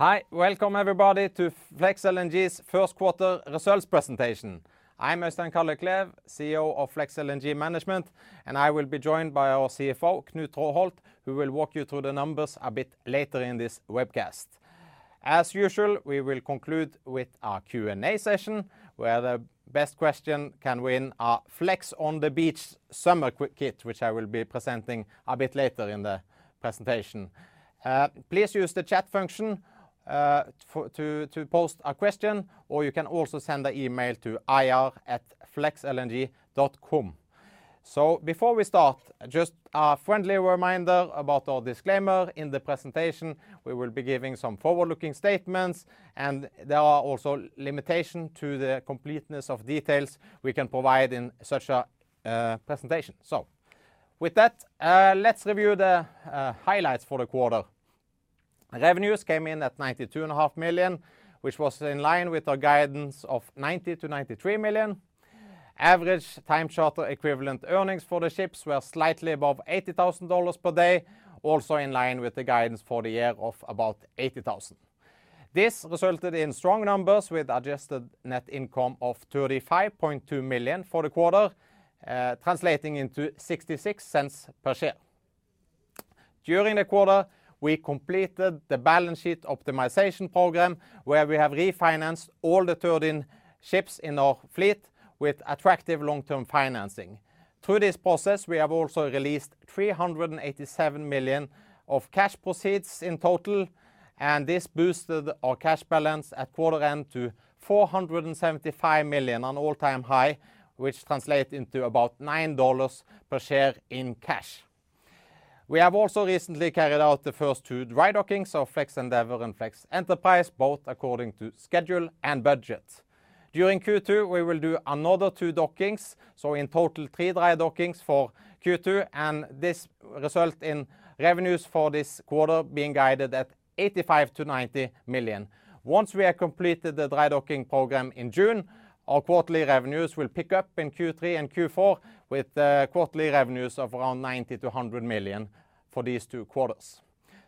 Hi. Welcome everybody to Flex LNG's first quarter results presentation. I'm Øystein Kalleklev, CEO of Flex LNG Management, and I will be joined by our CFO, Knut Traaholt, who will walk you through the numbers a bit later in this webcast. As usual, we will conclude with our Q&A session, where the best question can win our Flex on the Beach summer kit, which I will be presenting a bit later in the presentation. Uh, please use the chat function Uh, to post a question, or you can also send an email to ir@flexlng.com. So before we start, just a friendly reminder about our disclaimer. In the presentation, we will be giving some forward-looking statements, and there are also limitation to the completeness of details we can provide in such a uh, presentation. So with that, uh, let's review the highlights for the quarter. Revenues came in at 92.5 million, which was in line with our guidance of $90 million-$93 million. Average time charter equivalent earnings for the ships were slightly above $80,000 per day, also in line with the guidance for the year of about 80,000. This resulted in strong numbers with adjusted net income of 35.2 million for the quarter, uh, translating into $0.66 per share. During the quarter, we completed the balance sheet optimization program, where we have refinanced all the 13 ships in our fleet with attractive long-term financing. Through this process, we have also released 387 million of cash proceeds in total, and this boosted our cash balance at quarter end to 475 million, an all-time high, which translate into about $9 per share in cash. We have also recently carried out the first two dry dockings of Flex Endeavour and Flex Enterprise, both according to schedule and budget. During Q2, we will do another two dockings, so in total, three dry dockings for Q2, and this result in revenues for this quarter being guided at $85 million-$90 million. Once we have completed the dry docking program in June, our quarterly revenues will pick up in Q3 and Q4 with uh, quarterly revenues of around $90 million-$100 million for these two quarters.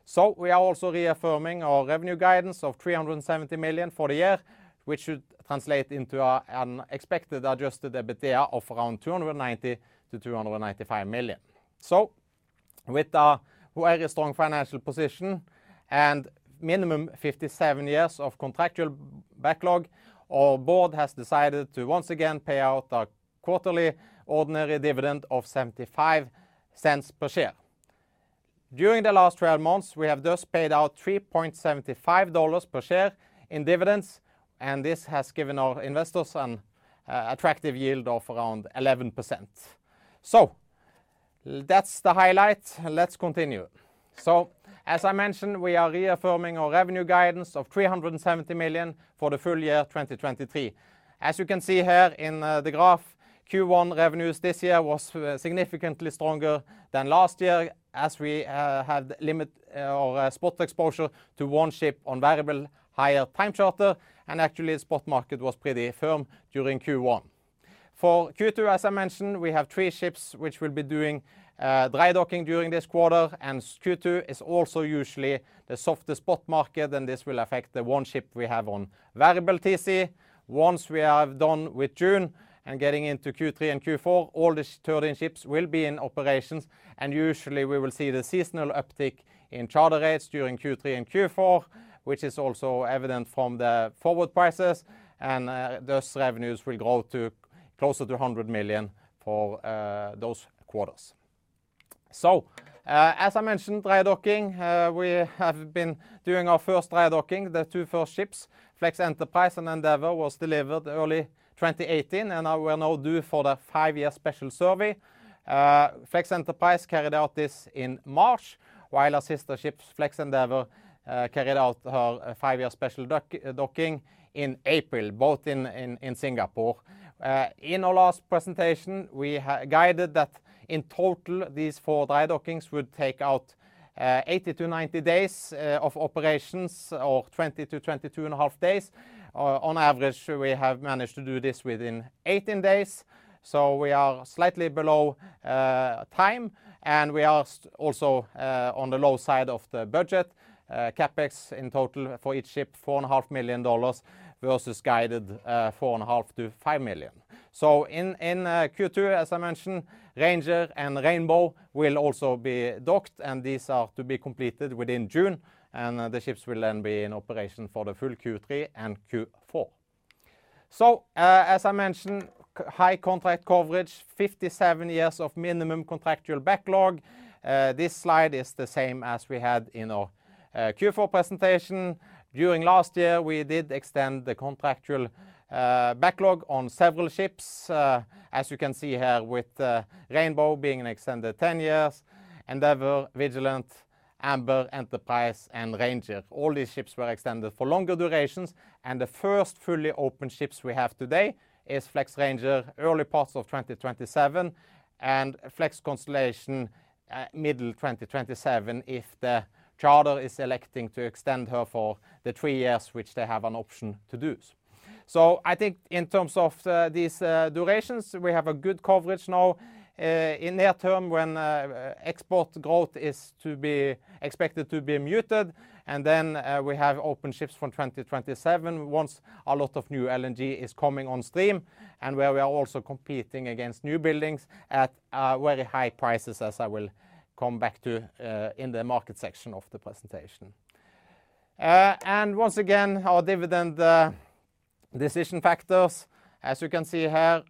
So we are also reaffirming our revenue guidance of 370 million for the year, which should translate into an expected adjusted EBITDA of around $290 million-$295 million. With a very strong financial position and minimum 57 years of contractual backlog, our board has decided to once again pay out a quarterly ordinary dividend of $0.75 per share. During the last 12 months, we have thus paid out $3.75 per share in dividends, and this has given our investors an uh, attractive yield of around 11%. So that's the highlight. Let's continue. So, as I mentioned, we are reaffirming our revenue guidance of 370 million for the full year 2023. As you can see here in uh, the graph, Q1 revenues this year was uh, significantly stronger than last year as we uh, had limit uh, or spot exposure to one ship on variable higher time charter, and actually the spot market was pretty firm during Q1. For Q2, as I mentioned, we have three ships which will be doing dry docking during this quarter, and Q2 is also usually the softest spot market, and this will affect the one ship we have on variable TC. Once we are done with June and getting into Q3 and Q4, all the 13 ships will be in operations, and usually we will see the seasonal uptick in charter rates during Q3 and Q4, which is also evident from the forward prices, and uh, those revenues will grow to closer to 100 million for uh, those quarters. So, uh, as I mentioned, dry docking, we have been doing our first dry docking. The two first ships, Flex Enterprise and Endeavour, was delivered early 2018, and we're now due for the five-year special survey. Uh, Flex Enterprise carried out this in March, while our sister ship, Flex Endeavour, uh, carried out her uh, five-year special docking in April, both in Singapore. In our last presentation, we guided that in total, these four dry dockings would take out 80 to 90 days of operations or 20-22.5 days. Uh, on average, we have managed to do this within 18 days, so we are slightly below uh, time, and we are also uh, on the low side of the budget. CapEx in total for each ship, $4.5 million versus guided $4.5 million-$5 million. So in Q2, as I mentioned, Ranger and Rainbow will also be docked, and these are to be completed within June, and uh, the ships will then be in operation for the full Q3 and Q4. So, uh, As I mentioned, high contract coverage, 57 years of minimum contractual backlog. Uh, this slide is the same as we had in our Q4 presentation. During last year, we did extend the contractual backlog on several ships, as you can see here with Rainbow being extended 10 years, Endeavour, Vigilant, Amber, Enterprise, and Ranger. All these ships were extended for longer durations, and the first fully open ships we have today is Flex Ranger, early parts of 2027, and Flex Constellation, uh, middle 2027, if the charter is electing to extend her for the three years, which they have an option to do. So I think in terms of uh, these uh, durations, we have a good coverage now Uh, in near term when uh, uh, export growth is to be expected to be muted. And then we have open ships from 2027 once a lot of new LNG is coming on stream, and where we are also competing against new buildings at very high prices, as I will come back to in the market section of the presentation. Uh, and once again, our dividend decision factors. As you can see here,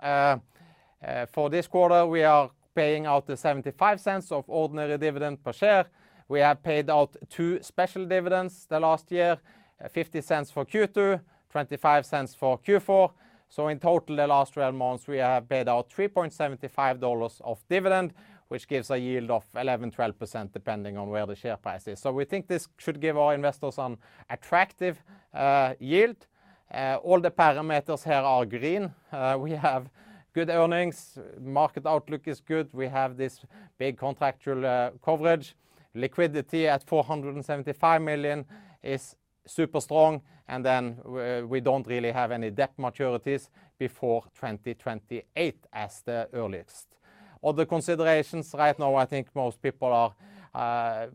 Uh, for this quarter, we are paying out the $0.75 of ordinary dividend per share. We have paid out two special dividends the last year, uh, $0.50 for Q2, $0.25 for Q4. So In total, the last 12 months, we have paid out $3.75 of dividend, which gives a yield of 11%-12%, depending on where the share price is. So we think this should give our investors an attractive uh, yield. All the parameters here are green. We have good earnings. Market outlook is good. We have this big contractual uh, coverage. Liquidity at 475 million is super strong, and then we don't really have any debt maturities before 2028 as the earliest. Other considerations right now, I think most people are uh,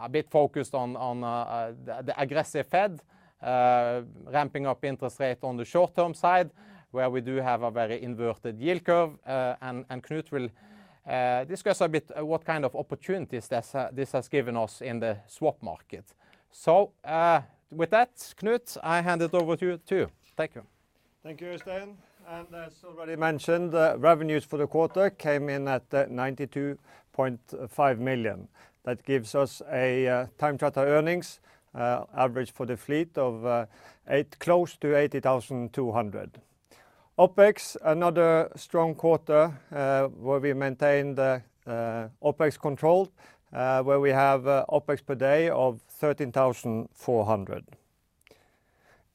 a bit focused on uh, the aggressive Fed ramping up interest rate on the short-term side, where we do have a very inverted yield curve. Uh, and Knut will uh, discuss a bit uh, what kind of opportunities this has given us in the swap market. So uh with that, Knut, I hand it over to you. Thank you. Thank you, Øystein. As already mentioned, revenues for the quarter came in at 92.5 million. That gives us a time charter earnings average for the fleet of close to $80,200. OpEx, another strong quarter, uh, where we maintained uh, OpEx control, uh, where we have OpEx per day of 13,400.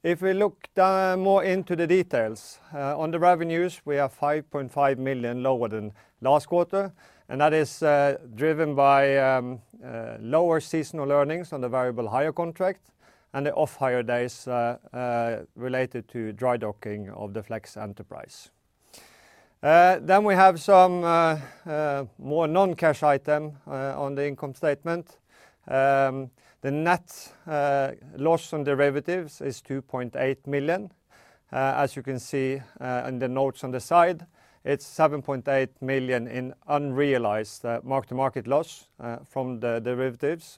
If we look more into the details on the revenues, we are 5.5 million lower than last quarter, and that is driven by um, lower seasonal earnings on the variable hire contract and the off-hire days uh, uh, related to dry docking of the Flex Enterprise. Uh, then we have some more non-cash item on the income statement. Um, the net loss on derivatives is $2.8 million. As you can see, in the notes on the side, it's 7.8 million in unrealized mark-to-market loss from the derivatives.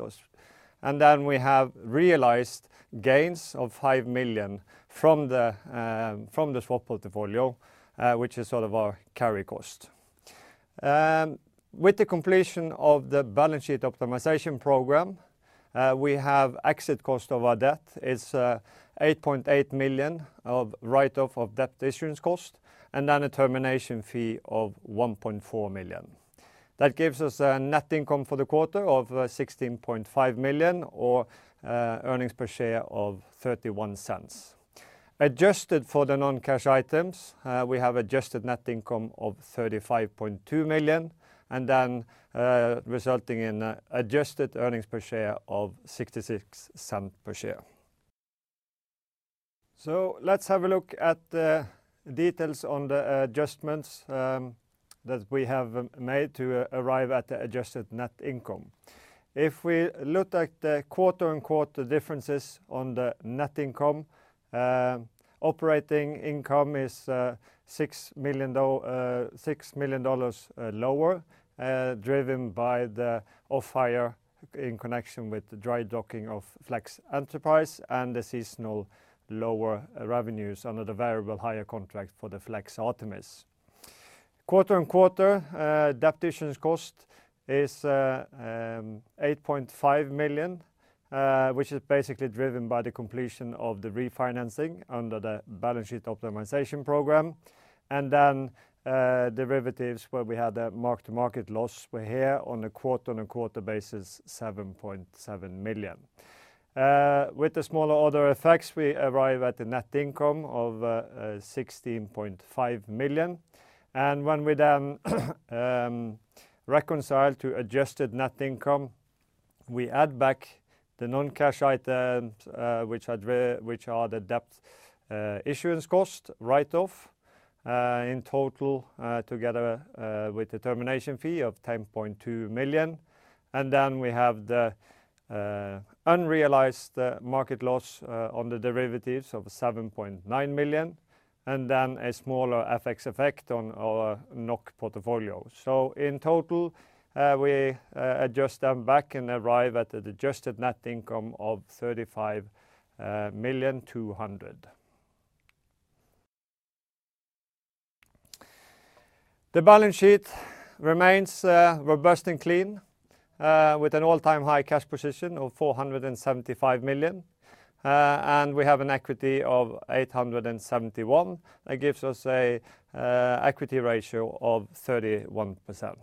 And then we have realized gains of $5 million from the um, swap portfolio, uh, which is sort of our carry cost. Um, with the completion of the balance sheet optimization program, uh, we have exit cost of our debt. It's uh, 8.8 million of write-off of debt issuance cost, and then a termination fee of $1.4 million. That gives us a net income for the quarter of uh, 16.5 million or uh, earnings per share of $0.31. Adjusted for the non-cash items, uh, we have adjusted net income of 35.2 million, and then resulting in adjusted earnings per share of $0.66 per share. So let's have a look at the details on the adjustments um, that we have um, made to uh, arrive at the adjusted net income. If we look at the quarter-on-quarter differences on the net income, uh, operating income is uh, $6 million lower, driven by the off-hire in connection with the dry docking of Flex Enterprise and the seasonal lower revenues under the variable hire contract for the Flex Artemis. Quarter-on-quarter, debt issuance cost is uh, um, $8.5 million, uh, which is basically driven by the completion of the refinancing under the balance sheet optimization program. And then, uh, derivatives where we had a mark-to-market loss were here on a quarter-on-quarter basis, $7.7 million. With the smaller other effects, we arrive at the net income of $16.5 million. And when we then um, reconcile to adjusted net income, we add back the non-cash items, uh, which are the debt uh, issuance cost write-off uh, in total, together with the termination fee of 10.2 million. Then We have the unrealized market loss on the derivatives of $7.9 million, and then a smaller FX effect on our NOK portfolio. So in total, uh, we uh, adjust them back and arrive at the adjusted net income of $35.2 uh, million. The balance sheet remains robust and clean, with an all-time high cash position of $475 million. Uh, and we have an equity of $871 million. That gives us a uh, equity ratio of 31%.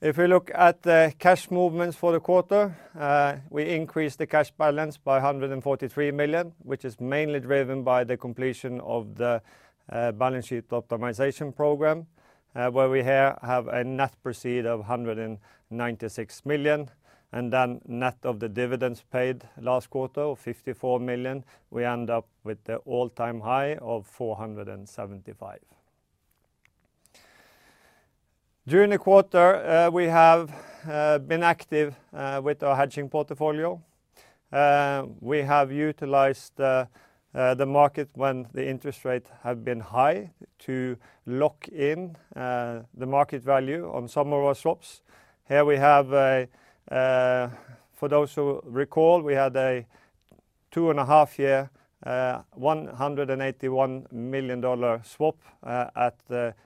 If we look at the cash movements for the quarter, uh, we increased the cash balance by 143 million, which is mainly driven by the completion of the balance sheet optimization program, where we here have a net proceed of $196 million. Then net of the dividends paid last quarter of 54 million, we end up with the all-time high of $475 million. During the quarter, uh, we have uh, been active uh, with our hedging portfolio. We have utilized the market when the interest rate have been high to lock in the market value on some of our swaps. Here we have, Uh, for those who recall, we had a 2.5 year, uh, $181 million swap uh, at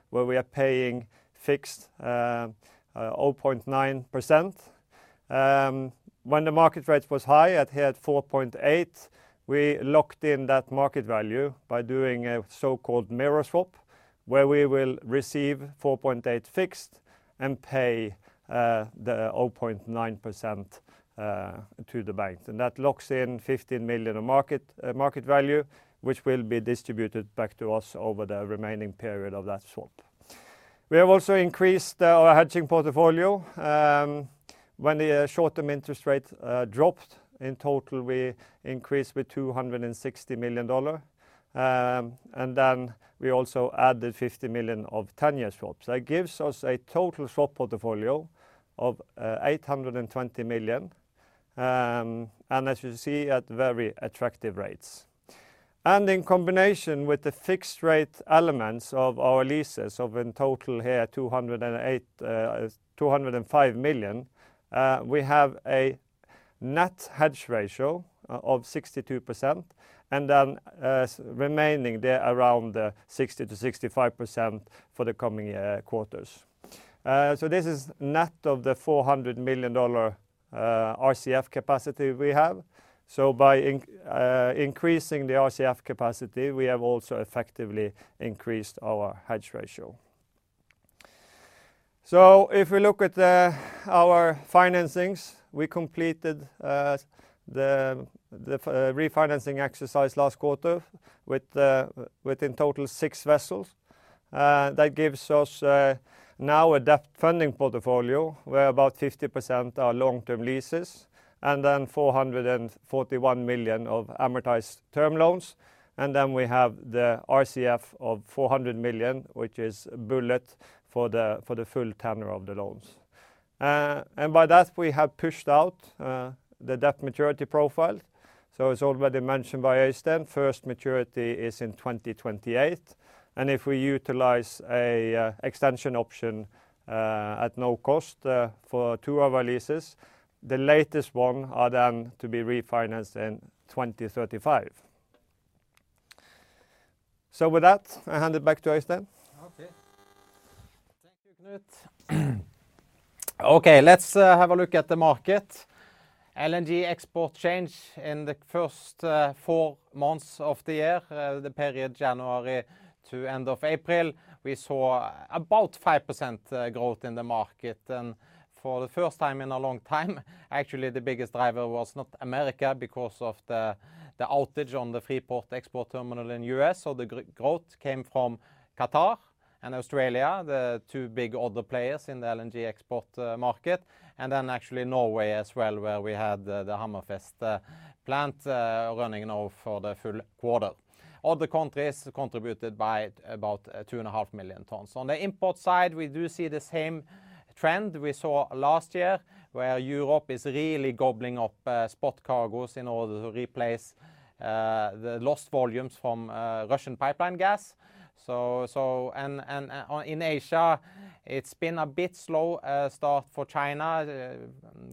where we are paying fixed 0.9%. Um, when the market rate was high at here at 4.8, we locked in that market value by doing a so-called mirror swap, where we will receive 4.8 fixed and pay the 0.9% uh, to the bank. And that locks in 15 million of uh, market value, which will be distributed back to us over the remaining period of that swap. We have also increased uh, our hedging portfolio um, when the short-term interest rate dropped. In total, we increased with $260 million. Um, and then we also added 50 million of 10-year swaps. That gives us a total swap portfolio of uh, $820 million, um, and as you see, at very attractive rates. And in combination with the fixed rate elements of our leases of in total here $205 uh, million, uh, we have a net hedge ratio of 62%, and then remaining there around 60%-65% for the coming quarters. Uh, so this is net of the $400 million RCF uh, capacity we have. So by uh, increasing the RCF capacity, we have also effectively increased our hedge ratio. So if we look at our financings, we completed the refinancing exercise last quarter with in total six vessels. That gives us now a debt funding portfolio, where about 50% are long-term leases, and then 441 million of amortized term loans. And then we have the RCF of 400 million, which is bullet for the full tenure of the loans. Uh, and by that, we have pushed out uh, the debt maturity profile. So as already mentioned by Øystein, first maturity is in 2028, and if we utilize a uh, extension option uh, at no cost uh, for two of our leases, the latest one are then to be refinanced in 2035. So with that, I hand it back to Øystein. Okay. Thank you, Knut. Okay, let's have a look at the market. LNG export change in the first four months of the year, the period January to end of April, we saw about 5% uh, growth in the market. And for the first time in a long time, actually, the biggest driver was not America because of the outage on the Freeport export terminal in U.S. So the growth came from Qatar and Australia, the two big other players in the LNG export uh, market, and then actually Norway as well, where we had uh, the Hammerfest plant running now for the full quarter. Other countries contributed by about uh, 2.5 million tons. On the import side, we do see the same trend we saw last year, where Europe is really gobbling up uh, spot cargoes in order to replace uh, the lost volumes from Russian pipeline gas. So, uh, in Asia, it's been a bit slow uh, start for China. Uh,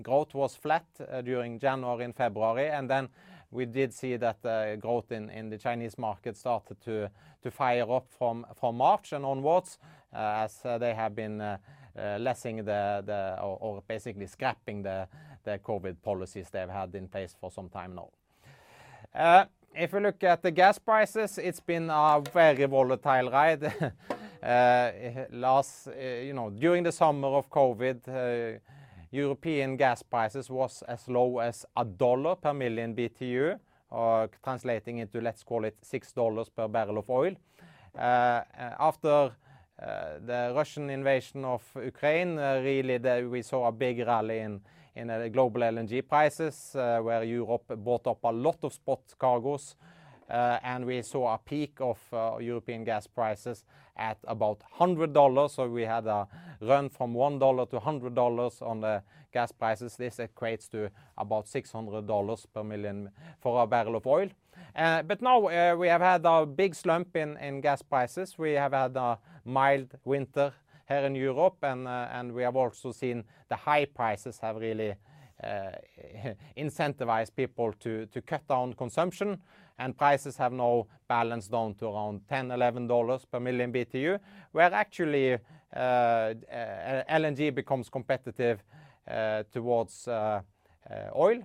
growth was flat during January and February, and then we did see that growth in the Chinese market started to fire up from March and onwards, as they have been lessening the or basically scrapping the COVID policies they've had in place for some time now. If you look at the gas prices, it's been a very volatile ride. Uh, last, uh, you know, during the summer of COVID, uh, European gas prices was as low as $1 per million BTU, translating into, let's call it $6 per barrel of oil. After the Russian invasion of Ukraine, really, we saw a big rally in the uh, global LNG prices, uh, where Europe bought up a lot of spot cargoes, uh, and we saw a peak of European gas prices at about $100. So we had a run from $1 to $100 on the gas prices. This equates to about $600 per million for a barrel of oil. But now, we have had a big slump in gas prices. We have had a mild winter here in Europe, uh, and we have also seen the high prices have really uh, incentivized people to cut down consumption, and prices have now balanced down to around $10-$11 per million BTU, where actually uh, LNG becomes competitive towards oil.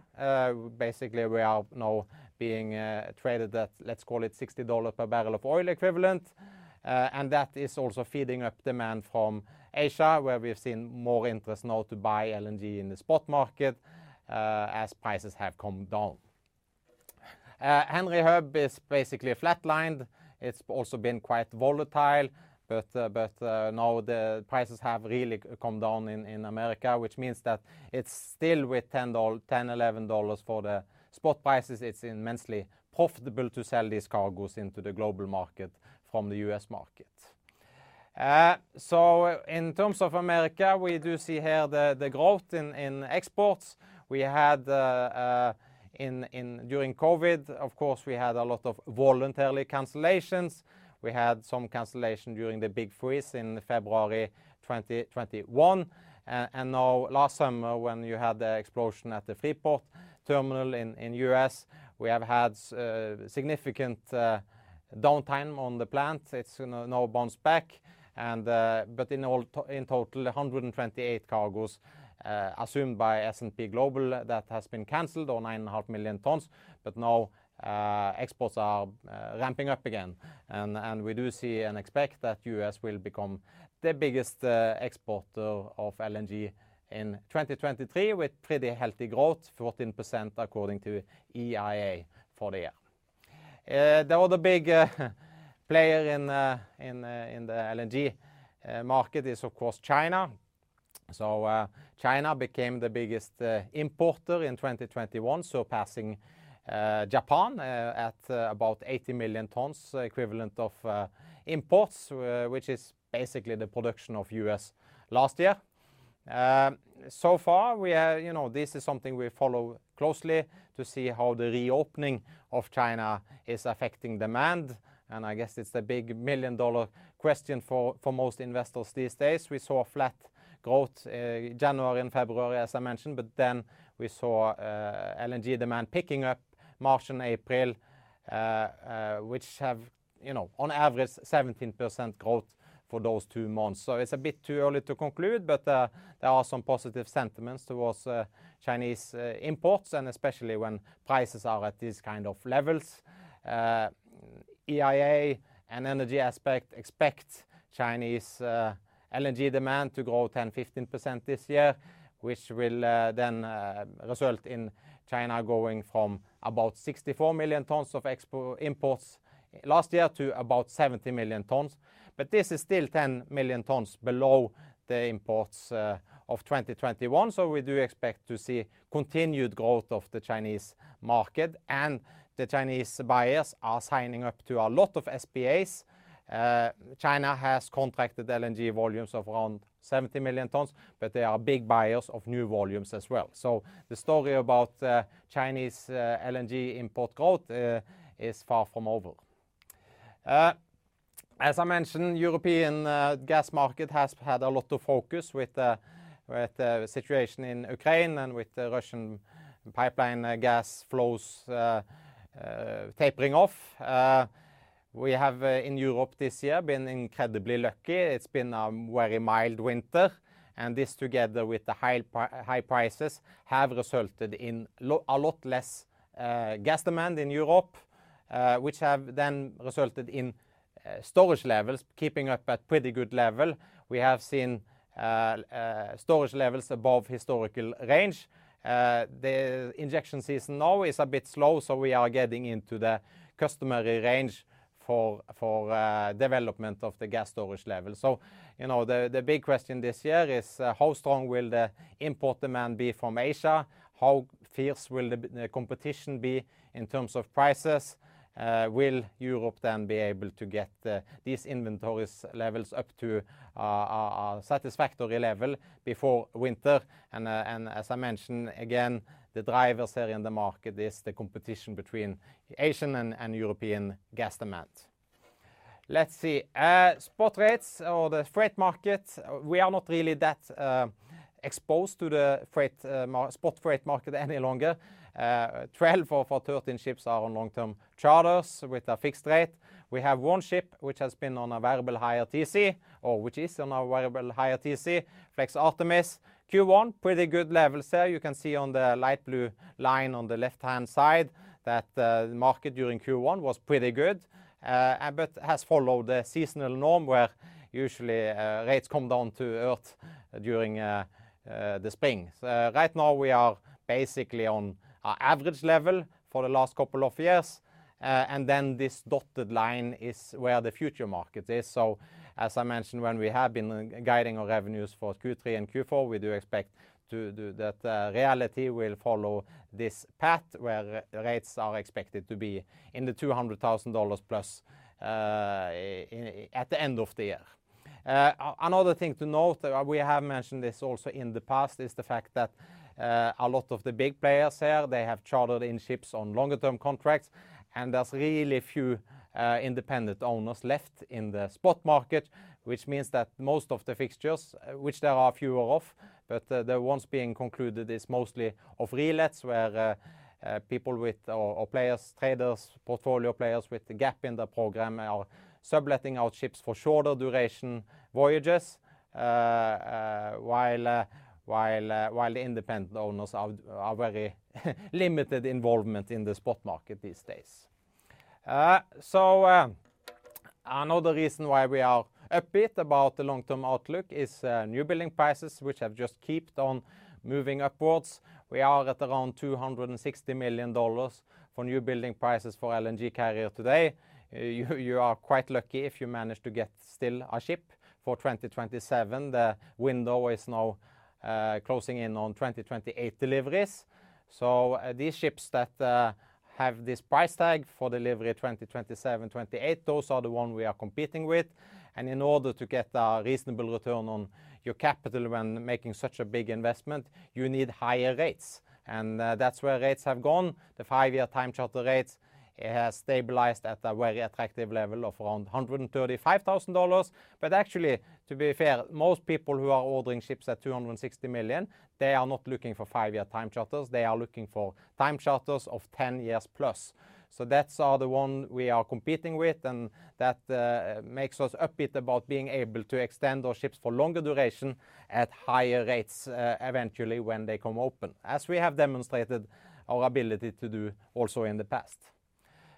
Basically, we are now being traded at, let's call it $60 per barrel of oil equivalent. Uh, and that is also feeding up demand from Asia, where we've seen more interest now to buy LNG in the spot market, uh, as prices have come down. Uh, Henry Hub is basically flatlined. It's also been quite volatile, but now the prices have really come down in America, which means that it's still with $10-$11 for the spot prices. It's immensely profitable to sell these cargoes into the global market from the U.S. market. Eh, so in terms of America, we do see here the growth in exports. We had uh, uh, during COVID, of course, we had a lot of voluntary cancellations. We had some cancellation during the big freeze in February 2021. And now last summer, when you had the explosion at the Freeport terminal in U.S., we have had uh, significant downtime on the plant. It's now bounced back, and uh, but in all in total, 128 cargoes uh, assumed by S&P Global that has been canceled, or 9.5 million tons. But now, uh, exports are ramping up again, and we do see and expect that U.S. will become the biggest exporter of LNG in 2023, with pretty healthy growth, 14%, according to EIA for the year. Eh, the other big eh, player in eh, the LNG market is, of course, China. So, China became the biggest importer in 2021, surpassing Japan at about 80 million tons equivalent of imports, which is basically the production of U.S. last year. So far, we are, you know, this is something we follow closely to see how the reopening of China is affecting demand, and I guess it's the big million-dollar question for most investors these days. We saw flat growth in January and February, as I mentioned, but then we saw uh, LNG demand picking up March and April, uh, which have, you know, on average, 17% growth for those two months. So it's a bit too early to conclude, but there are some positive sentiments towards Chinese uh, imports, and especially when prices are at these kind of levels. Uh, EIA and Energy aspect expect Chinese uh, LNG demand to grow 10%-15% this year, which will then result in China going from about 64 million tons of imports last year to about 70 million tons. But this is still 10 million tons below the imports of 2021, so we do expect to see continued growth of the Chinese market, and the Chinese buyers are signing up to a lot of SPAs. Uh, China has contracted LNG volumes of around 70 million tons, but they are big buyers of new volumes as well. So the story about uh, Chinese uh, LNG import growth is far from over. As I mentioned, European gas market has had a lot of focus with the situation in Ukraine and with the Russian pipeline uh, gas flows uh, uh, tapering off. We have in Europe this year been incredibly lucky. It's been a very mild winter, and this, together with the high prices, have resulted in a lot less gas demand in Europe, which have then resulted in storage levels keeping up at pretty good level. We have seen Eh, eh, storage levels above historical range. Eh, the injection season now is a bit slow, so we are getting into the customary range for development of the gas storage level. So, you know, the big question this year is how strong will the import demand be from Asia? How fierce will the competition be in terms of prices? Uh, will Europe then be able to get uh, these inventories levels up to a satisfactory level before winter? Uh, and as I mentioned, again, the drivers here in the market is the competition between Asian and European gas demand. Let's see. Spot rates or the freight market, we are not really that exposed to the spot freight market any longer. Uh, 12 of our 13 ships are on long-term charters with a fixed rate. We have one ship which has been on a variable hire TC, or which is on a variable hire TC, Flex Artemis. Q1, pretty good levels there. You can see on the light blue line on the left-hand side that uh, the market during Q1 was pretty good, uh, but has followed the seasonal norm, where usually rates come down to earth during the spring. Right now, we are basically on Uh, average level for the last couple of years, uh, and then this dotted line is where the future market is. So as I mentioned, when we have been uh, guiding our revenues for Q3 and Q4, we do expect that reality will follow this path, where rates are expected to be in the $200,000+ at the end of the year. Another thing to note, we have mentioned this also in the past, is the fact that Uh, a lot of the big players here, they have chartered in ships on longer-term contracts, and there's really few uh, independent owners left in the spot market, which means that most of the fixtures, uh, which there are fewer of, but the ones being concluded is mostly of relets, where people with or players, traders, portfolio players with the gap in the program are subletting out ships for shorter duration voyages, while Uh, the independent owners have are very limited involvement in the spot market these days. Uh, so, uh, another reason why we are upbeat about the long-term outlook is new building prices, which have just kept on moving upwards. We are at around $260 million for new building prices for LNG carrier today. You are quite lucky if you manage to get still a ship for 2027. The window is now Uh, closing in on 2028 deliveries. So, uh, these ships that uh, have this price tag for delivery 2027, 2028, those are the one we are competing with. And in order to get a reasonable return on your capital when making such a big investment, you need higher rates. And that's where rates have gone. The five-year time charter rates has stabilized at a very attractive level of around $135,000. But actually, to be fair, most people who are ordering ships at 260 million, they are not looking for five-year time charters. They are looking for time charters of 10 years plus. So that's the one we are competing with, and that uh, makes us upbeat about being able to extend our ships for longer duration at higher rates uh, eventually when they come open, as we have demonstrated our ability to do also in the past.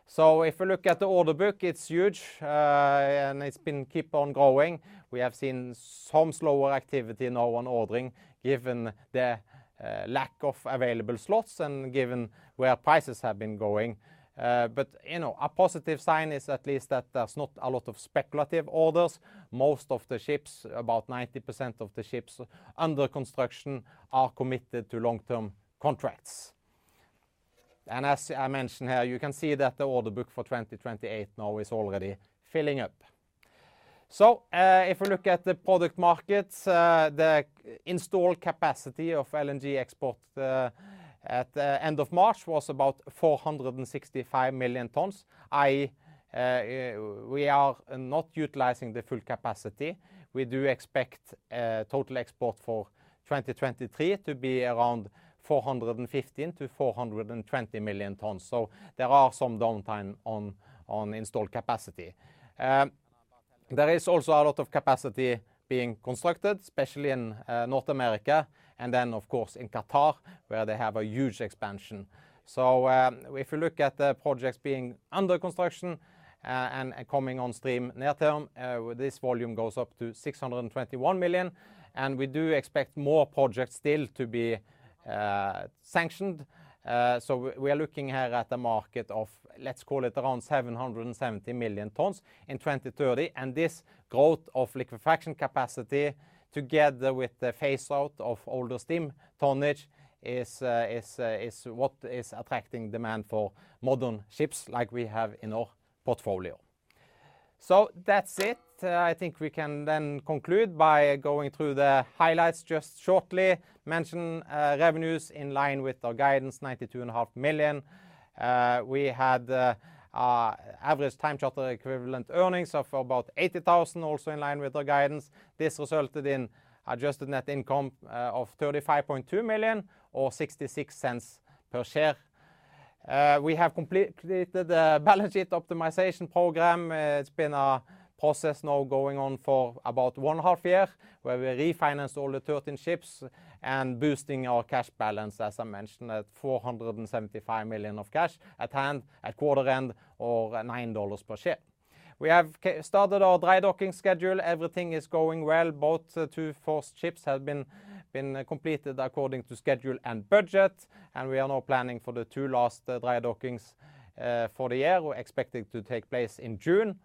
So if you look at the order book, it's huge, uh, and it's been keep on growing. We have seen some slower activity now on ordering given the uh, lack of available slots and given where prices have been going. Uh, but, you know, a positive sign is at least that there's not a lot of speculative orders. Most of the ships, about 90% of the ships under construction are committed to long-term contracts. And as I mentioned here, you can see that the order book for 2028 now is already filling up. So uh, if we look at the product markets, uh, the installed capacity of LNG export uh, at the end of March was about 465 million tons. I.e., we are not utilizing the full capacity. We do expect total export for 2023 to be around 415 million-420 million tons. So there are some downtime on installed capacity. Um, there is also a lot of capacity being constructed, especially in uh, North America, and then of course in Qatar, where they have a huge expansion. So um, if you look at the projects being under construction uh, and coming on stream near term, uh, this volume goes up to 621 million, and we do expect more projects still to be sanctioned. Uh, so we are looking here at the market of, let's call it around 770 million tons in 2030. and This growth of liquefaction capacity together with the phase out of older steam tonnage uh, uh, is what is attracting demand for modern ships like we have in our portfolio. So that's it. Uh, I think we can then conclude by going through the highlights just shortly. Mention uh, revenues in line with our guidance, $92.5 million. Uh, we had average time charter equivalent earnings of about 80,000, also in line with our guidance. This resulted in adjusted net income of 35.2 million or $0.66 per share. We have completed the balance sheet optimization program. It's been a process now going on for about one half year, where we refinanced all the 13 ships and boosting our cash balance, as I mentioned, at 475 million of cash at hand at quarter end or $9 per share. We have started our dry docking schedule. Everything is going well. Both uh, two first ships have been uh, completed according to schedule and budget, and we are now planning for the two last uh, dry dockings for the year. We're expecting to take place in June.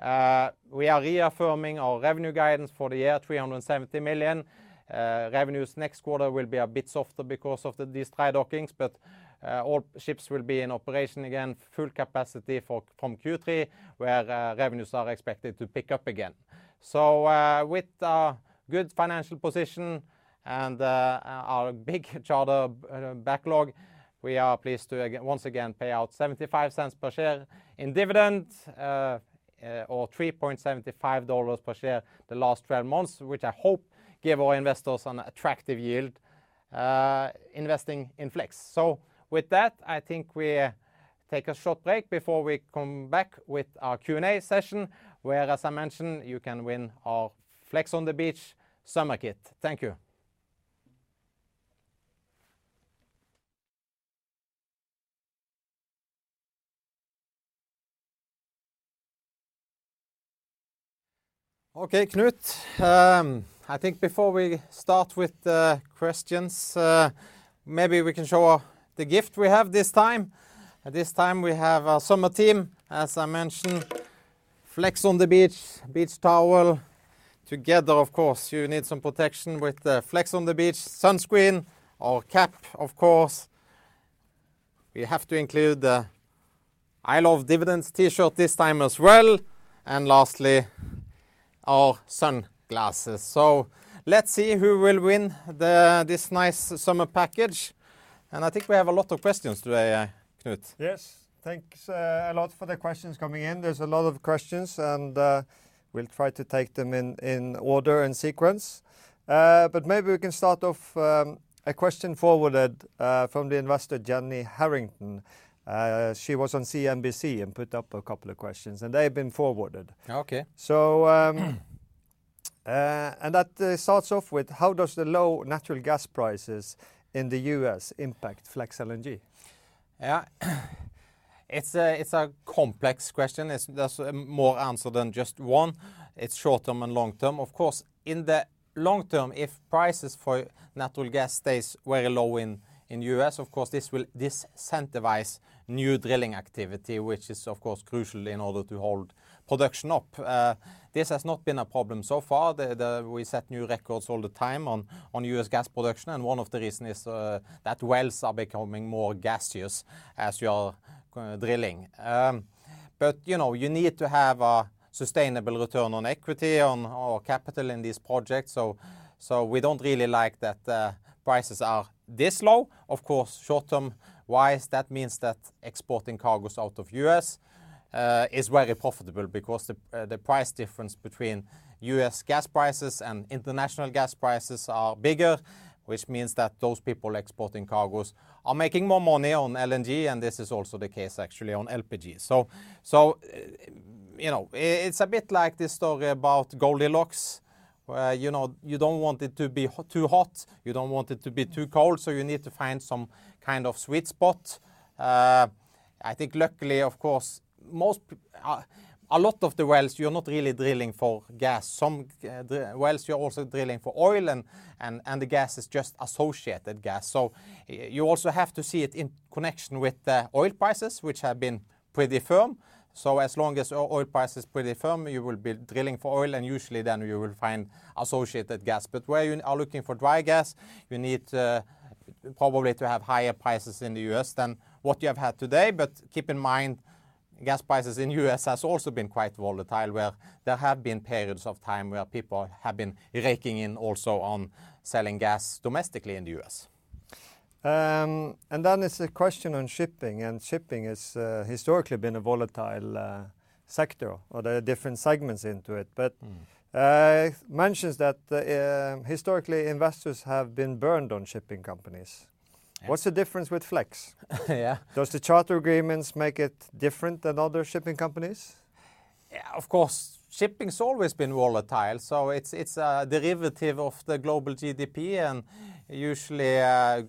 Uh, we are reaffirming our revenue guidance for the year, $370 million. Uh, revenues next quarter will be a bit softer because of these dry dockings, but uh, all ships will be in operation again, full capacity from Q3, where revenues are expected to pick up again. So, with a good financial position and our big charter backlog, we are pleased to once again pay out $0.75 per share in dividend, Uh, or $3.75 per share the last 12 months, which I hope give our investors an attractive yield uh, investing in Flex. So with that, I think we take a short break before we come back with our Q&A session, where, as I mentioned, you can win our Flex on the Beach summer kit. Thank you. Okay, Knut. Um, I think before we start with the questions, uh, maybe we can show the gift we have this time. This time we have a summer theme, as I mentioned, Flex on the Beach beach towel. Together, of course, you need some protection with the Flex on the Beach sunscreen or cap, of course. We have to include the I Love Dividends T-shirt this time as well. And lastly, our sunglasses. So let's see who will win the, this nice summer package. And I think we have a lot of questions today, uh, Knut. Yes, thanks uh, a lot for the questions coming in. There's a lot of questions, and uh, we'll try to take them in, in order and sequence. But maybe we can start off um, a question forwarded from the investor Jenny Harrington. Uh, she was on CNBC and put up a couple of questions, and they've been forwarded. Okay. So, um, uh, and that uh, starts off with how does the low natural gas prices in the US impact Flex LNG? Yeah. It's a, it's a complex question. It's, there's more answer than just one. It's short term and long term. Of course, in the long term, if prices for natural gas stays very low in in US, of course, this will disincentivize new drilling activity, which is of course crucial in order to hold production up. Uh, this has not been a problem so far. We set new records all the time on, US gas production, and one of the reasons is uh, that wells are becoming more gaseous as you are uh, drilling. Um, but you know, you need to have a sustainable return on equity on or capital in these projects. So, we don't really like that prices are this low. Of course, short-term wise, that means that exporting cargoes out of US uh, is very profitable because the, uh, price difference between US gas prices and international gas prices are bigger, which means that those people exporting cargoes are making more money on LNG, and this is also the case actually on LPG. So, so uh, you know, it's a bit like this story about Goldilocks. Where, you know, you don't want it to be too hot, you don't want it to be too cold, so you need to find some kind of sweet spot. Uh, I think luckily, of course, most uh, a lot of the wells you're not really drilling for gas. Some uh, wells you're also drilling for oil, and, and, and the gas is just associated gas. So you also have to see it in connection with the oil prices, which have been pretty firm. So as long as oil price is pretty firm, you will be drilling for oil, and usually then you will find associated gas. But where you are looking for dry gas, you need probably to have higher prices in the US than what you have had today. But keep in mind gas prices in U.S. has also been quite volatile, where there have been periods of time where people have been raking in also on selling gas domestically in the U.S. Um, and then it's a question on shipping, and shipping has uh, historically been a volatile uh, sector, or there are different segments into it. But uh, mentions that uh, historically investors have been burned on shipping companies. What's the difference with Flex? yeah. Does the charter agreements make it different than other shipping companies? Yeah, of course. Shipping's always been volatile, so it's it's a derivative of the global GDP, and usually uh,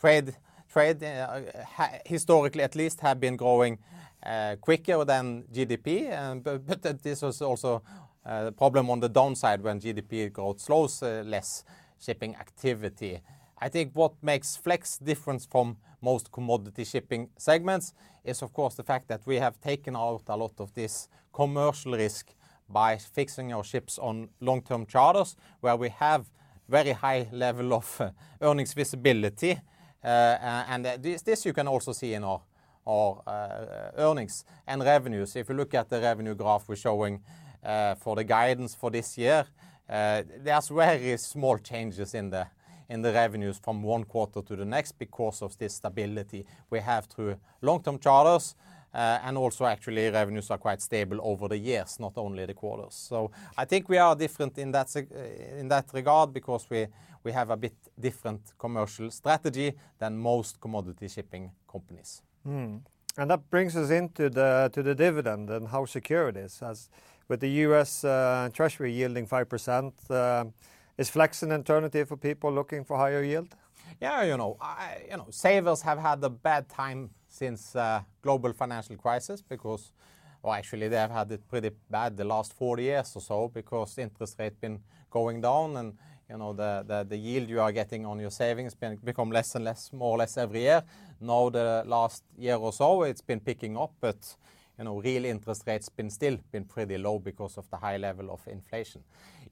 trade trade uh, historically at least have been growing uh, quicker than GDP, but, but this was also a problem on the downside when GDP growth slows, uh, less shipping activity. I think what makes Flex different from most commodity shipping segments is, of course, the fact that we have taken out a lot of this commercial risk by fixing our ships on long-term charters, where we have very high level of uh, earnings visibility. Uh, and this you can also see in our, our uh, earnings and revenues. If you look at the revenue graph we're showing uh, for the guidance for this year, there's very small changes in the revenues from one quarter to the next because of this stability we have through long-term charters. And also actually revenues are quite stable over the years, not only the quarters. So I think we are different in that regard because we have a bit different commercial strategy than most commodity shipping companies. Hmm. And that brings us into the dividend and how secure it is. As with the U.S. Uh, Treasury yielding 5%, uh, is Flex an alternative for people looking for higher yield? Yeah, you know, you know, savers have had a bad time since uh, global financial crisis because, or actually they have had it pretty bad the last 40 years or so because interest rate been going down and, you know, the yield you are getting on your savings become less and less, more or less every year. Now, the last year or so, it's been picking up, but, you know, real interest rates been still been pretty low because of the high level of inflation.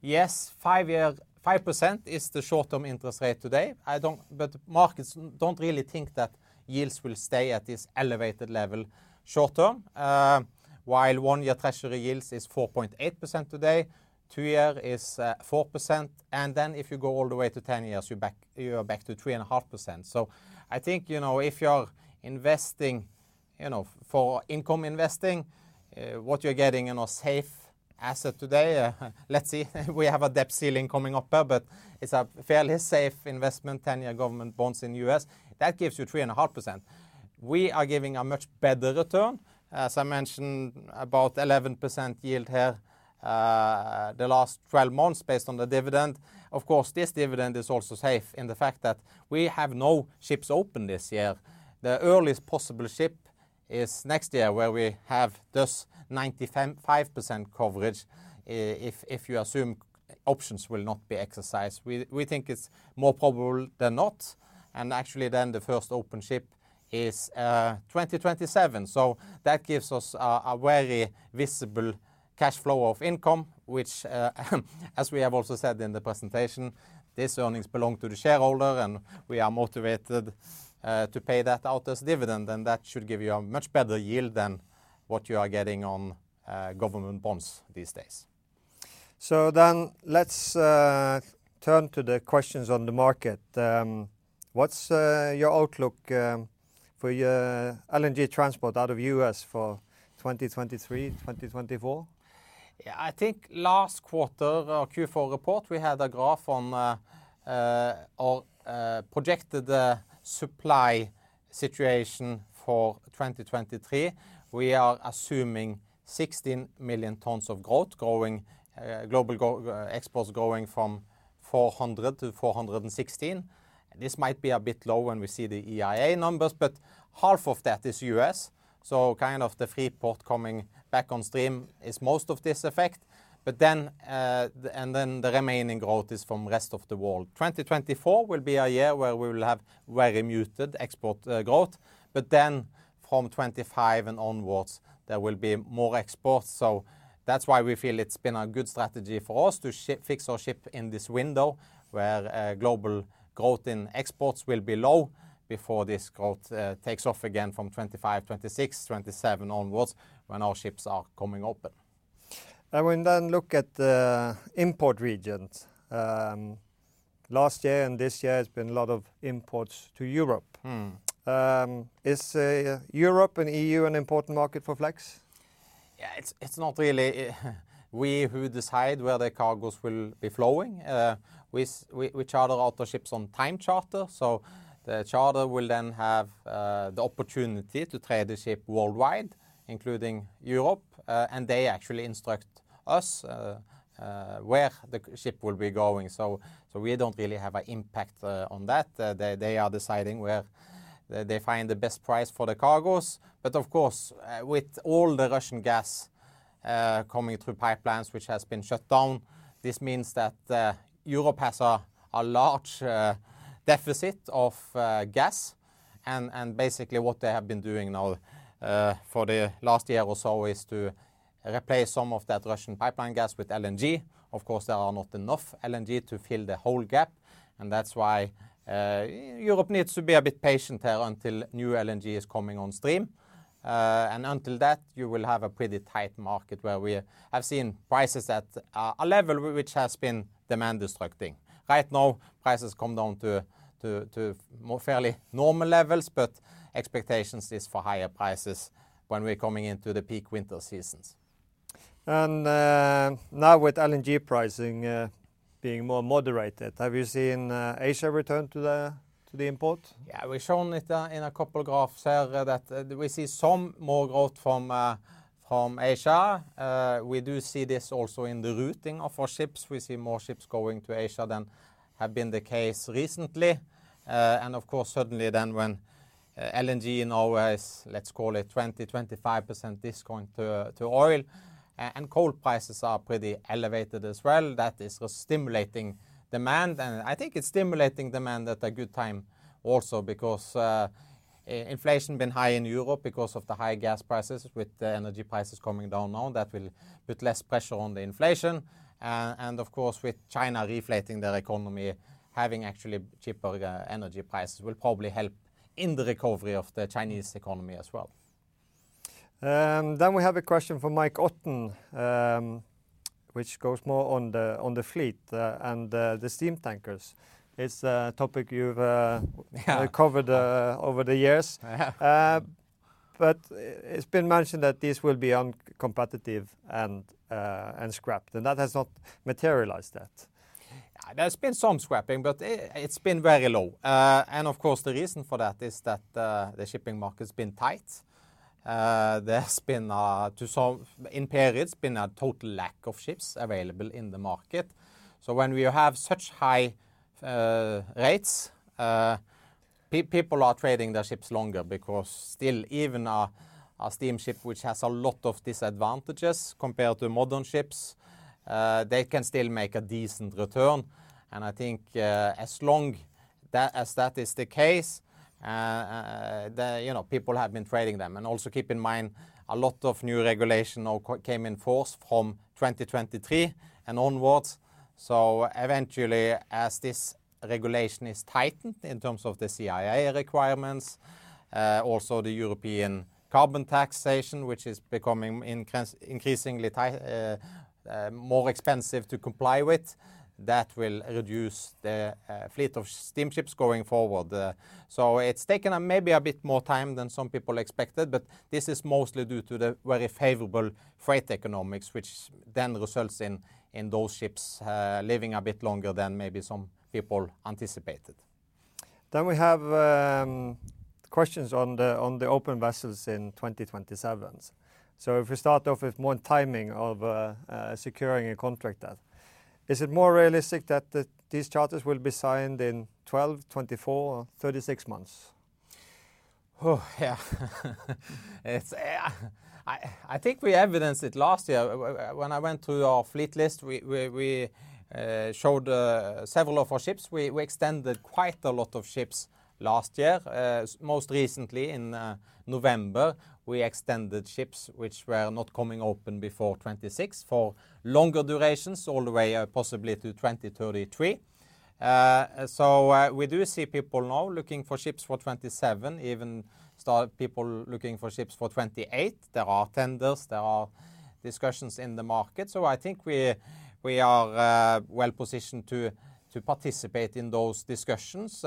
Yes, five-year 5% is the short-term interest rate today. I don't, but markets don't really think that yields will stay at this elevated level short term. Uh, while one-year treasury yields is 4.8% today, two-year is uh, 4%, and then if you go all the way to 10 years, you are back to 3.5%. So I think, you know, if you're investing, you know, for income investing, uh, what you're getting in a safe asset today, uh, let's see, we have a debt ceiling coming up there, but it's a fairly safe investment, 10-year government bonds in the U.S. That gives you 3.5%. We are giving a much better return. As I mentioned, about 11% yield here, the last 12 months based on the dividend. Of course, this dividend is also safe in the fact that we have no ships open this year. The earliest possible ship is next year, where we have just 95% coverage, if you assume options will not be exercised. We think it's more probable than not, and actually then the first open ship is uh, 2027. So that gives us a very visible cash flow of income, which, uh, as we have also said in the presentation, these earnings belong to the shareholder, and we are motivated uh, to pay that out as dividend, and that should give you a much better yield than what you are getting on uh, government bonds these days. So then let's turn to the questions on the market. Um, what's your outlook um, for your LNG transport out of U.S. for 2023, 2024? I think last quarter, uh, our Q4 report, we had a graph on uh, uh, our projected supply situation for 2023. We are assuming 16 million tons of growth, growing global exports growing from 400 to 416. This might be a bit low when we see the EIA numbers, but half of that is U.S., so kind of the Freeport coming back on stream is most of this effect. But then, uh, and then the remaining growth is from rest of the world. 2024 will be a year where we will have very muted export uh, growth, but then from 2025 and onwards, there will be more exports. So that's why we feel it's been a good strategy for us to fix our ship in this window, where uh, global growth in exports will be low before this growth takes off again from 2025, 2026, 2027 onwards, when our ships are coming open. And we then look at the import regions. Um, last year and this year has been a lot of imports to Europe. Mm. Is uh, Europe and EU an important market for Flex? Yeah, it's not really we who decide where the cargoes will be flowing. Uh, we charter out the ships on time charter, so the charter will then have uh, the opportunity to trade the ship worldwide, including Europe, uh, and they actually instruct us uh, uh, where the ship will be going. So we don't really have an impact on that. They are deciding where they find the best price for the cargoes. But of course, with all the Russian gas coming through pipelines, which has been shut down, this means that Europe has a large deficit of gas. And basically what they have been doing now Uh, for the last year or so is to replace some of that Russian pipeline gas with LNG. Of course, there are not enough LNG to fill the whole gap, and that's why uh, Europe needs to be a bit patient here until new LNG is coming on stream. Uh, and until that, you will have a pretty tight market, where we have seen prices at a level which has been demand destructing. Right now, prices come down to more fairly normal levels, but expectations is for higher prices when we're coming into the peak winter seasons. And uh, now with LNG pricing uh, being more moderated, have you seen uh, Asia return to the import? Yeah, we've shown it in a couple of graphs here that we see some more growth from Asia. We do see this also in the routing of our ships. We see more ships going to Asia than have been the case recently. And of course, certainly then when Uh, LNG now is, let's call it 20-25% discount to to oil, and coal prices are pretty elevated as well, that is stimulating demand. And I think it's stimulating demand at a good time also because uh, inflation been high in Europe because of the high gas prices. With the energy prices coming down now, that will put less pressure on the inflation. And of course, with China reflating their economy, having actually cheaper uh, energy prices will probably help in the recovery of the Chinese economy as well. Um, then we have a question from Mike Otten, um, which goes more on the fleet uh, and uh, the steam tankers. It's a topic you've uh, Yeah covered over the years. Yeah. It's been mentioned that these will be uncompetitive and scrapped, and that has not materialized yet. There's been some scrapping, but it's been very low. Uh, and of course, the reason for that is that uh, the shipping market's been tight. Uh, there's been to some, in periods been a total lack of ships available in the market. So when we have such high rates, people are trading their ships longer because still even a steamship which has a lot of disadvantages compared to modern ships, Uh, they can still make a decent return. And I think, uh, as long as that is the case, uh, you know, people have been trading them. And also keep in mind, a lot of new regulation now came in force from 2023 and onwards. So eventually, as this regulation is tightened in terms of the CII requirements, also the European carbon taxation, which is becoming increasingly Uh, more expensive to comply with, that will reduce the uh, fleet of steamships going forward. Uh, so it's taken maybe a bit more time than some people expected, but this is mostly due to the very favorable freight economics, which then results in those ships living a bit longer than maybe some people anticipated. Then we have um, questions on the open vessels in 2027. So if we start off with more timing of uh, uh, securing a contract then. Is it more realistic that these charters will be signed in 12, 24, or 36 months? Oh, yeah. It's, uh, I think we evidenced it last year. When I went through our fleet list, we showed several of our ships. We extended quite a lot of ships last year. Uh, most recently in uh, November, we extended ships which were not coming open before 2026 for longer durations, all the way uh, possibly to 2033. So, We do see people now looking for ships for 2027, even start people looking for ships for 2028. There are tenders, there are discussions in the market. So I think we are well-positioned to participate in those discussions.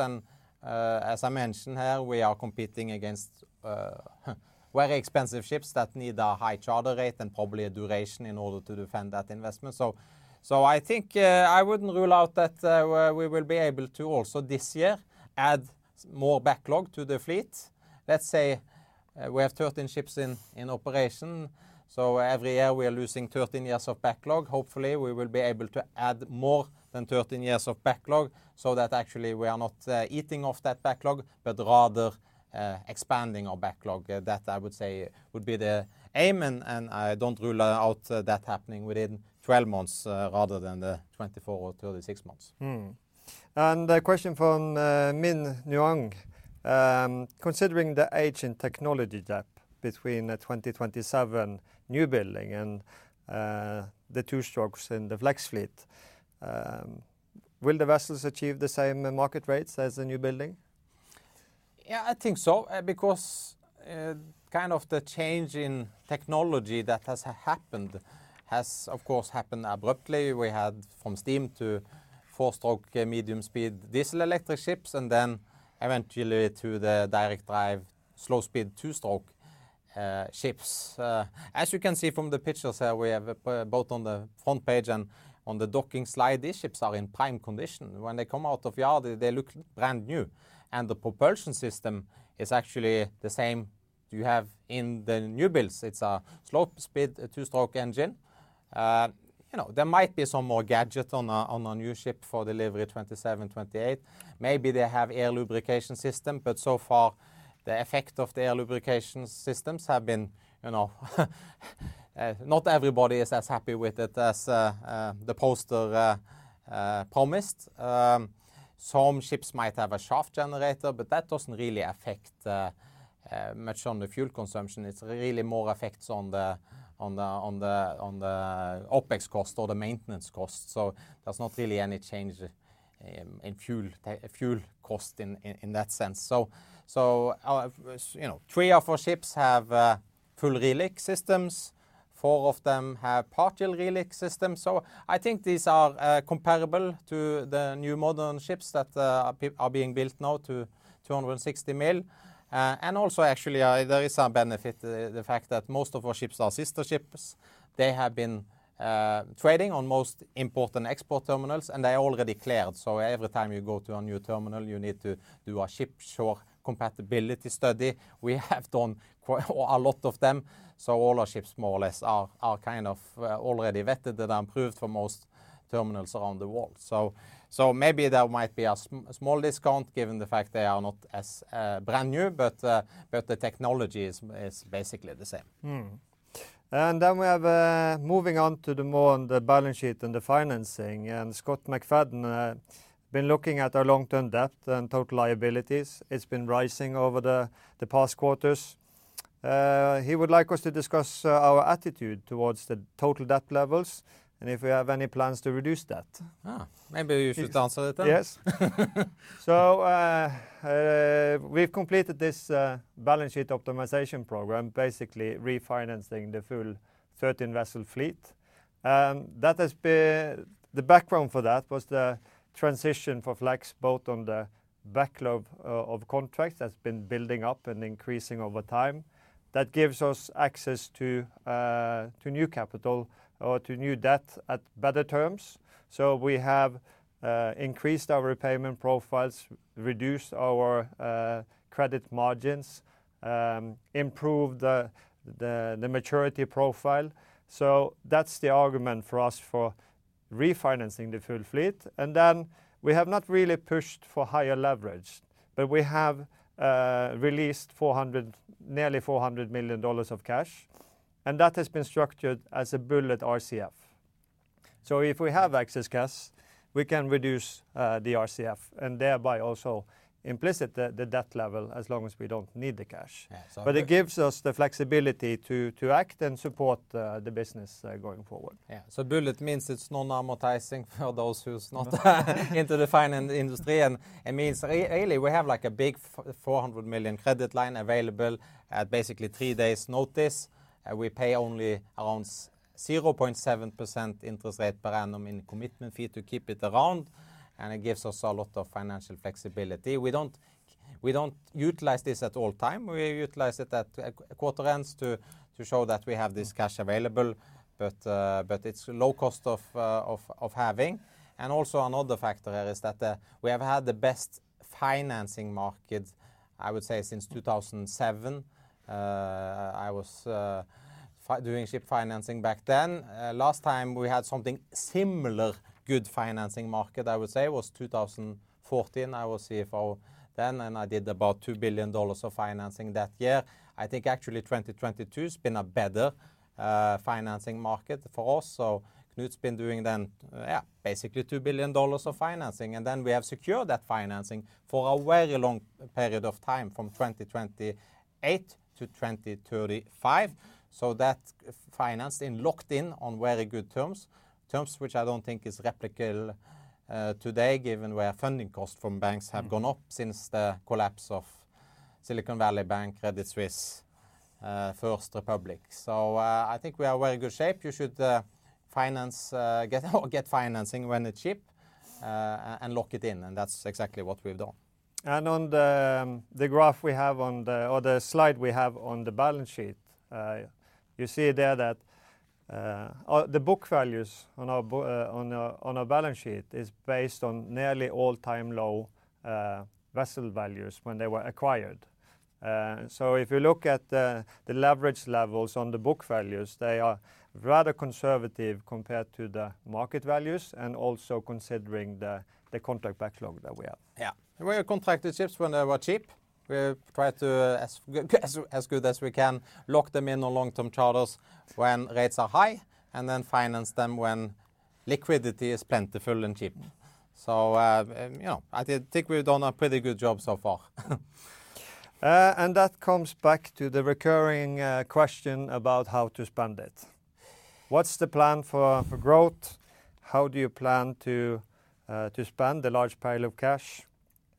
Uh, as I mentioned here, we are competing against uh, very expensive ships that need a high charter rate and probably a duration in order to defend that investment. So I think uh, I wouldn't rule out that we will be able to also this year add more backlog to the fleet. Let's say we have 13 ships in operation, so every year we are losing 13 years of backlog. Hopefully, we will be able to add more than 13 years of backlog so that actually we are not uh, eating off that backlog, but rather uh, expanding our backlog. Uh, that I would say would be the aim, and I don't rule out that happening within 12 months rather than the 24 or 36 months. Hmm. And a question from Min Nguyen. Um, considering the age and technology gap between the 2027 new building and the two-strokes in the Flex fleet, Um, will the vessels achieve the same market rates as the new building? Yeah, I think so. Uh, because uh, kind of the change in technology that has happened has, of course, happened abruptly. We had from steam to four-stroke uh, medium-speed diesel-electric ships, and then eventually to the direct drive slow-speed two-stroke ships. As you can see from the pictures here, we have both on the front page and on the docking slide, these ships are in prime condition. When they come out of yard, they look brand new. And the propulsion system is actually the same you have in the new builds. It's a slow-speed two-stroke engine. Uh, you know, there might be some more gadget on a new ship for delivery 2027, 2028. Maybe they have air lubrication system, but so far the effect of the air lubrication systems have been, you know, Uh, not everybody is as happy with it as uh, uh, the poster promised. Um, some ships might have a shaft generator, but that doesn't really affect much on the fuel consumption. It's really more effects on the OpEx cost or the maintenance cost. So there's not really any change um, in fuel cost in that sense. So, you know, three of our ships have full reliq systems. Four of them have partial reliq systems. So I think these are uh, comparable to the new modern ships that uh, are being built now to 260 mil. Uh, and also actually, there is a benefit, the fact that most of our ships are sister ships. They have been trading on most important export terminals, and they are already cleared. So every time you go to a new terminal, you need to do a ship-shore compatibility study. We have done quite a lot of them, so all our ships, more or less, are kind of uh, already vetted and approved for most terminals around the world. So maybe there might be a small discount, given the fact they are not as uh, brand new, uh, but the technology is basically the same. Hmm. And then we have moving on to the more on the balance sheet and the financing, and Scott McFadden been looking at our long-term debt and total liabilities. It's been rising over the past quarters. Uh, he would like us to discuss uh, our attitude towards the total debt levels, and if we have any plans to reduce that. Ah, maybe you should answer it then. Yes. So, uh, we've completed this balance sheet optimization program, basically refinancing the full 13-vessel fleet. Um, that has been the background for that was the transition for Flex, both on the backlog uh, of contracts that's been building up and increasing over time. That gives us access to uh, new capital or to new debt at better terms. So we have uh, increased our repayment profiles, reduced our credit margins, um, improved the maturity profile. So that's the argument for us for refinancing the full fleet. And then we have not really pushed for higher leverage, but we have uh, released nearly $400 million of cash, and that has been structured as a bullet RCF. So if we have excess cash, we can reduce uh, the RCF, and thereby also implicit the debt level, as long as we don't need the cash. Yeah, it gives us the flexibility to act and support uh, the business uh, going forward. Yeah. So bullet means it's non-amortizing for those who's not into the finance industry. And it means really, we have, like, a big 400 million credit line available at basically three days' notice. Uh, we pay only around 0.7% interest rate per annum in commitment fee to keep it around, and it gives us a lot of financial flexibility. We don't utilize this at all time. We utilize it at quarter ends to show that we have this cash available, but uh, it's low cost uh, of having. And also another factor here is that uh, we have had the best financing market, I would say, since 2007. I was doing ship financing back then. Last time we had something similar good financing market, I would say, was 2014. I was CFO then, and I did about $2 billion of financing that year. I think actually 2022 has been a better uh, financing market for us. So Knut's been doing then, uh, yeah, basically $2 billion of financing, and then we have secured that financing for a very long period of time, from 2028 to 2035. So that uh, financed and locked in on very good terms, terms which I don't think is replicable uh, today, given where funding costs from banks have mm. gone up since the collapse of Silicon Valley Bank, Credit Suisse, uh, First Republic. So, uh, I think we are in very good shape. You should finance, get financing when it's cheap, and lock it in, and that's exactly what we've done. And on um, the graph we have on the, or the slide we have on the balance sheet, you see there that Uh, uh, the book values uh, on our balance sheet is based on nearly all-time low vessel values when they were acquired. So if you look at the leverage levels on the book values, they are rather conservative compared to the market values, and also considering the contract backlog that we have. Yeah. We contracted ships when they were cheap. We try to, as good as we can, lock them in on long-term charters when rates are high, and then finance them when liquidity is plentiful and cheap. So, uh, um, you know, I think we've done a pretty good job so far. Uh, and that comes back to the recurring uh, question about how to spend it. What's the plan for growth? How do you plan to spend the large pile of cash?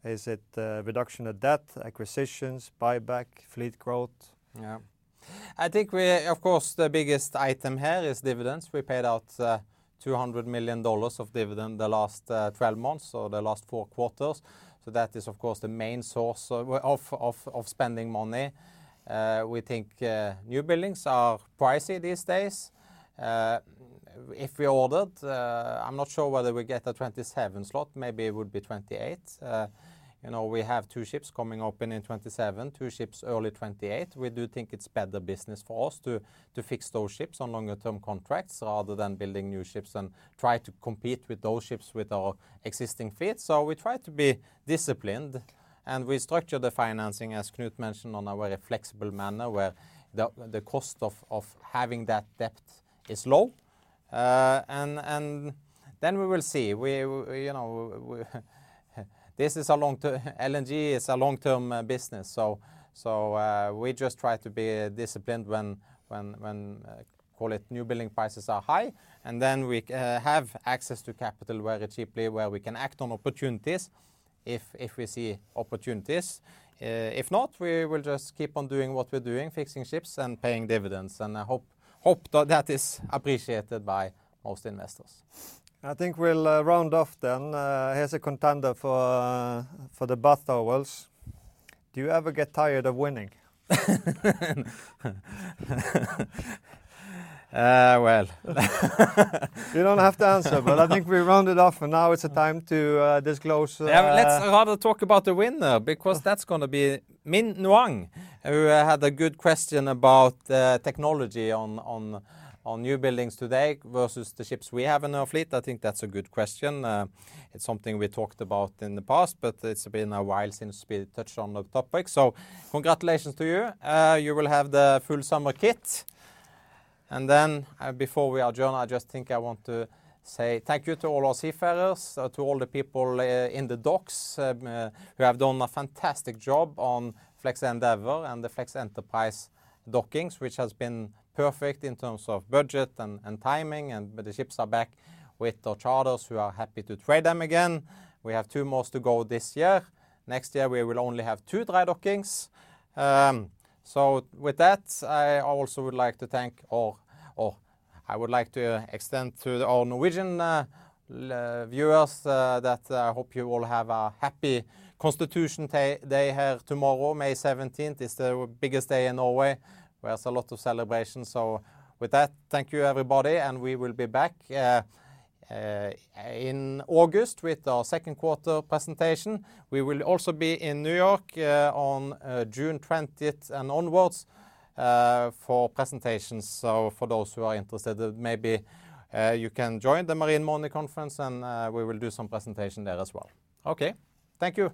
Is it uh, reduction of debt, acquisitions, buyback, fleet growth? Yeah. I think we, of course, the biggest item here is dividends. We paid out uh, $200 million of dividend the last uh, 12 months or the last four quarters. So that is, of course, the main source of spending money. We think new buildings are pricey these days. If we ordered, I'm not sure whether we get a 2027 slot. Maybe it would be 2028. You know, we have two ships coming open in 2027, two ships early 2028. We do think it's better business for us to fix those ships on longer term contracts rather than building new ships and try to compete with those ships with our existing fleet. So we try to be disciplined, and we structure the financing, as Knut mentioned, on a very flexible manner, where the cost of having that debt is low. Uh, and then we will see. We, you know, this is a long-term LNG is a long-term uh, business. So uh, we just try to be disciplined when uh, call it new building prices are high, and then we have access to capital very cheaply, where we can act on opportunities if we see opportunities. If not, we will just keep on doing what we're doing, fixing ships and paying dividends. And I hope that is appreciated by most investors. I think we'll uh, round off then. Uh, here's a contender uh, for the bath towels. Do you ever get tired of winning? Well. You don't have to answer, but I think we rounded off, and now it's the time to disclose. Yeah, let's rather talk about the winner, because that's gonna be Minh Nguyen, who had a good question about technology on new buildings today versus the ships we have in our fleet. I think that's a good question. Uh, it's something we talked about in the past, but it's been a while since we touched on the topic. So congratulations to you. Uh, you will have the full summer kit. And then, uh, before we adjourn, I just think I want to say thank you to all our seafarers, to all the people in the docks, um, who have done a fantastic job on Flex Endeavour and the Flex Enterprise dockings, which has been perfect in terms of budget and timing. And the ships are back with our charters, who are happy to trade them again. We have two more to go this year. Next year, we will only have two dry dockings. Um, so with that, I also would like to thank or I would like to uh, extend to our Norwegian uh, uh, viewers that I hope you all have a happy Constitution Day here tomorrow. May 17th is the biggest day in Norway, there's a lot of celebration. So, with that, thank you, everybody, and we will be back uh, uh, in August with our second quarter presentation. We will also be in New York uh, on June 20th and onwards for presentations. So for those who are interested, maybe you can join the Marine Money conference, and we will do some presentation there as well. Okay. Thank you.